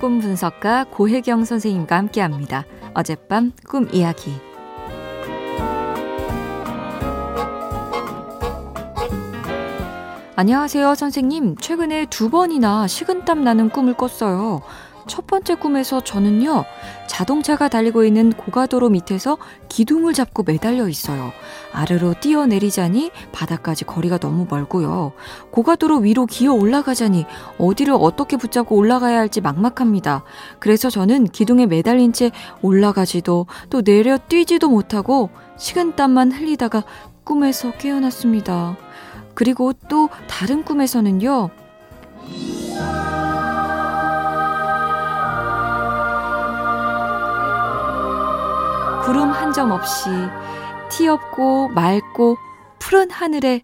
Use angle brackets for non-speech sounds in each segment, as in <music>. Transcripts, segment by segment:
꿈 분석가 고혜경 선생님과 함께 합니다. 어젯밤 꿈 이야기. 안녕하세요, 선생님. 최근에 두 번이나 식은땀 나는 꿈을 꿨어요. 첫 번째 꿈에서 저는요, 자동차가 달리고 있는 고가도로 밑에서 기둥을 잡고 매달려 있어요. 아래로 뛰어내리자니 바닥까지 거리가 너무 멀고요. 고가도로 위로 기어 올라가자니 어디를 어떻게 붙잡고 올라가야 할지 막막합니다. 그래서 저는 기둥에 매달린 채 올라가지도 또 내려 뛰지도 못하고 식은땀만 흘리다가 꿈에서 깨어났습니다. 그리고 또 다른 꿈에서는요. 구름 한점 없이 티 없고 맑고 푸른 하늘에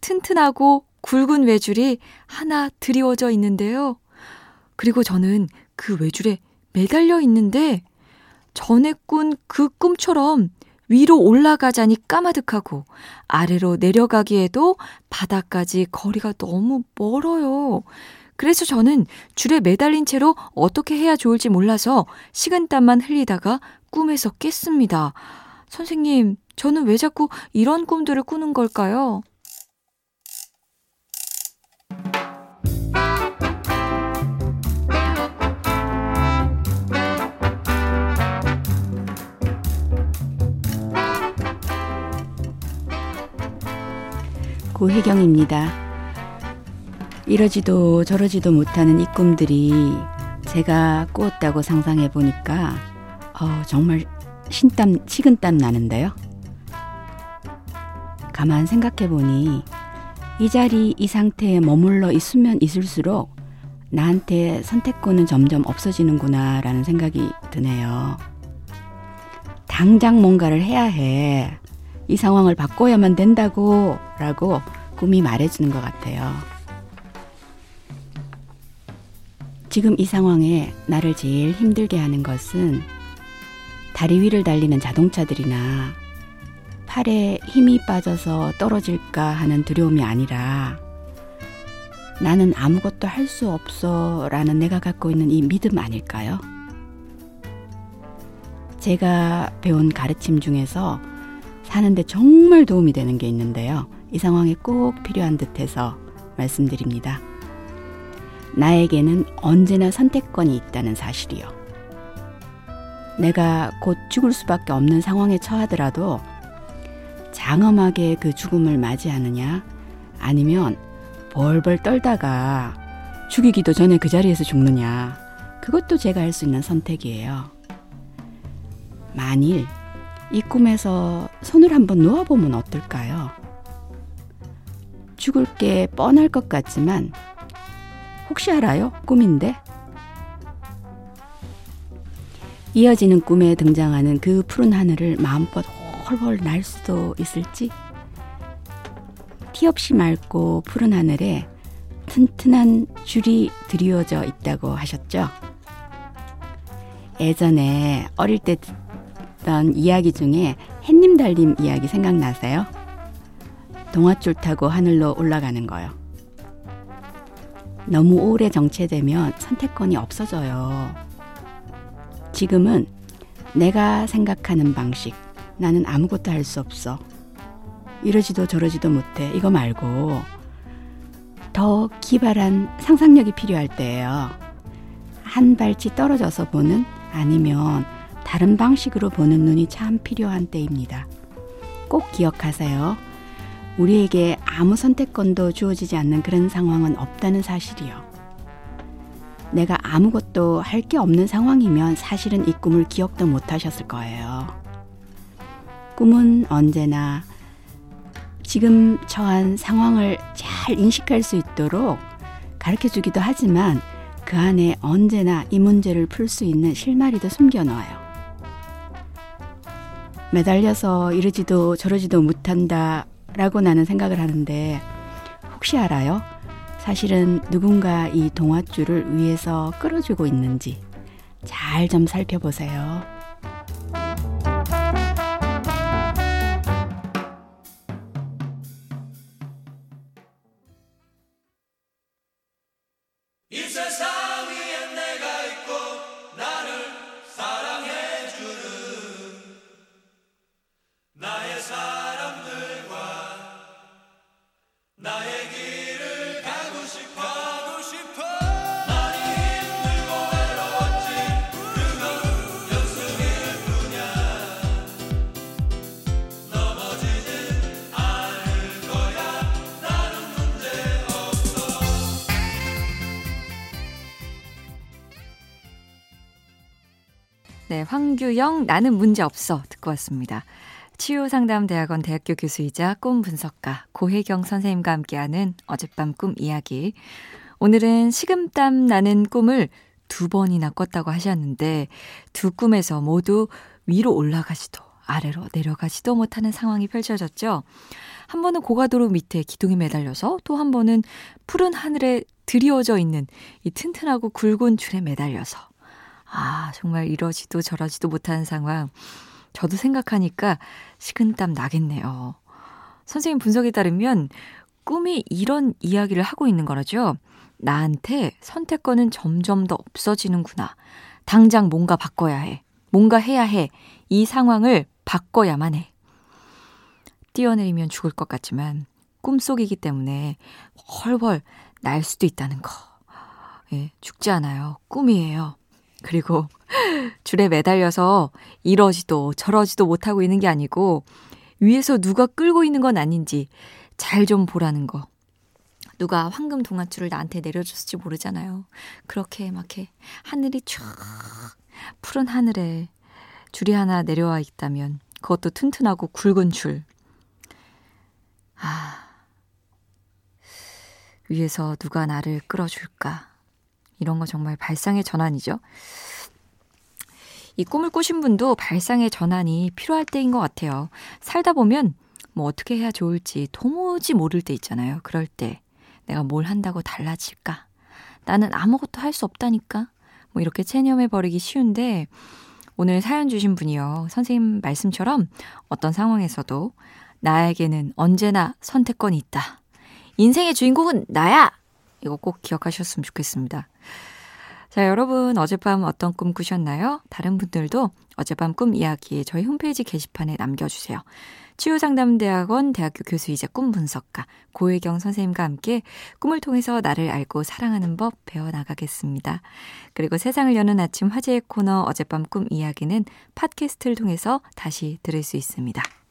튼튼하고 굵은 외줄이 하나 드리워져 있는데요. 그리고 저는 그 외줄에 매달려 있는데 전에 꾼 그 꿈처럼 위로 올라가자니 까마득하고 아래로 내려가기에도 바닥까지 거리가 너무 멀어요. 그래서 저는 줄에 매달린 채로 어떻게 해야 좋을지 몰라서 식은땀만 흘리다가 꿈에서 깼습니다. 선생님, 저는 왜 자꾸 이런 꿈들을 꾸는 걸까요? 고혜경입니다. 이러지도 저러지도 못하는 이 꿈들이 제가 꾸었다고 상상해 보니까 어, 정말 신땀, 식은땀 나는데요. 가만 생각해 보니 이 자리, 이 상태에 머물러 있으면 있을수록 나한테 선택권은 점점 없어지는구나 라는 생각이 드네요. 당장 뭔가를 해야 해. 이 상황을 바꿔야만 된다고 라고 꿈이 말해주는 것 같아요. 지금 이 상황에 나를 제일 힘들게 하는 것은 다리 위를 달리는 자동차들이나 팔에 힘이 빠져서 떨어질까 하는 두려움이 아니라 나는 아무것도 할 수 없어 라는 내가 갖고 있는 이 믿음 아닐까요? 제가 배운 가르침 중에서 사는데 정말 도움이 되는 게 있는데요. 이 상황에 꼭 필요한 듯해서 말씀드립니다. 나에게는 언제나 선택권이 있다는 사실이요. 내가 곧 죽을 수밖에 없는 상황에 처하더라도 장엄하게 그 죽음을 맞이하느냐 아니면 벌벌 떨다가 죽이기도 전에 그 자리에서 죽느냐 그것도 제가 할 수 있는 선택이에요. 만일 이 꿈에서 손을 한번 놓아보면 어떨까요? 죽을 게 뻔할 것 같지만 혹시 알아요? 꿈인데? 이어지는 꿈에 등장하는 그 푸른 하늘을 마음껏 헐헐 날 수도 있을지? 티 없이 맑고 푸른 하늘에 튼튼한 줄이 드리워져 있다고 하셨죠? 예전에 어릴 때 듣던 이야기 중에 햇님 달림 이야기 생각나세요? 동화줄 타고 하늘로 올라가는 거요. 너무 오래 정체되면 선택권이 없어져요. 지금은 내가 생각하는 방식, 나는 아무것도 할 수 없어. 이러지도 저러지도 못해. 이거 말고 더 기발한 상상력이 필요할 때예요. 한 발치 떨어져서 보는 아니면 다른 방식으로 보는 눈이 참 필요한 때입니다. 꼭 기억하세요. 우리에게 아무 선택권도 주어지지 않는 그런 상황은 없다는 사실이요. 내가 아무것도 할 게 없는 상황이면 사실은 이 꿈을 기억도 못 하셨을 거예요. 꿈은 언제나 지금 처한 상황을 잘 인식할 수 있도록 가르쳐 주기도 하지만 그 안에 언제나 이 문제를 풀 수 있는 실마리도 숨겨 놓아요. 매달려서 이러지도 저러지도 못한다 라고 나는 생각을 하는데 혹시 알아요? 사실은 누군가 이 동화줄을 위에서 끌어주고 있는지 잘 좀 살펴보세요. 이세 네, 황규영 나는 문제 없어 듣고 왔습니다. 치유상담대학원 대학교 교수이자 꿈 분석가 고혜경 선생님과 함께하는 어젯밤 꿈 이야기. 오늘은 식음땀 나는 꿈을 두 번이나 꿨다고 하셨는데 두 꿈에서 모두 위로 올라가지도 아래로 내려가지도 못하는 상황이 펼쳐졌죠. 한 번은 고가도로 밑에 기둥에 매달려서 또 한 번은 푸른 하늘에 드리워져 있는 이 튼튼하고 굵은 줄에 매달려서 아, 정말 이러지도 저러지도 못하는 상황. 저도 생각하니까 식은땀 나겠네요. 선생님 분석에 따르면 꿈이 이런 이야기를 하고 있는 거라죠. 나한테 선택권은 점점 더 없어지는구나. 당장 뭔가 바꿔야 해. 뭔가 해야 해. 이 상황을 바꿔야만 해. 뛰어내리면 죽을 것 같지만 꿈속이기 때문에 헐헐 날 수도 있다는 거. 예, 죽지 않아요. 꿈이에요. 그리고 <laughs> 줄에 매달려서 이러지도 저러지도 못하고 있는 게 아니고 위에서 누가 끌고 있는 건 아닌지 잘 좀 보라는 거. 누가 황금 동아줄을 나한테 내려줬을지 모르잖아요. 그렇게 막 해. 하늘이 쫙 푸른 하늘에 줄이 하나 내려와 있다면 그것도 튼튼하고 굵은 줄. 아. 위에서 누가 나를 끌어줄까? 이런 거 정말 발상의 전환이죠. 이 꿈을 꾸신 분도 발상의 전환이 필요할 때인 것 같아요. 살다 보면 뭐 어떻게 해야 좋을지 도무지 모를 때 있잖아요. 그럴 때 내가 뭘 한다고 달라질까? 나는 아무것도 할 수 없다니까? 뭐 이렇게 체념해 버리기 쉬운데 오늘 사연 주신 분이요. 선생님 말씀처럼 어떤 상황에서도 나에게는 언제나 선택권이 있다. 인생의 주인공은 나야! 이거 꼭 기억하셨으면 좋겠습니다. 자, 여러분 어젯밤 어떤 꿈 꾸셨나요? 다른 분들도 어젯밤 꿈 이야기 저희 홈페이지 게시판에 남겨주세요. 치유상담대학원 대학교 교수이자 꿈 분석가 고혜경 선생님과 함께 꿈을 통해서 나를 알고 사랑하는 법 배워나가겠습니다. 그리고 세상을 여는 아침 화제의 코너 어젯밤 꿈 이야기는 팟캐스트를 통해서 다시 들을 수 있습니다.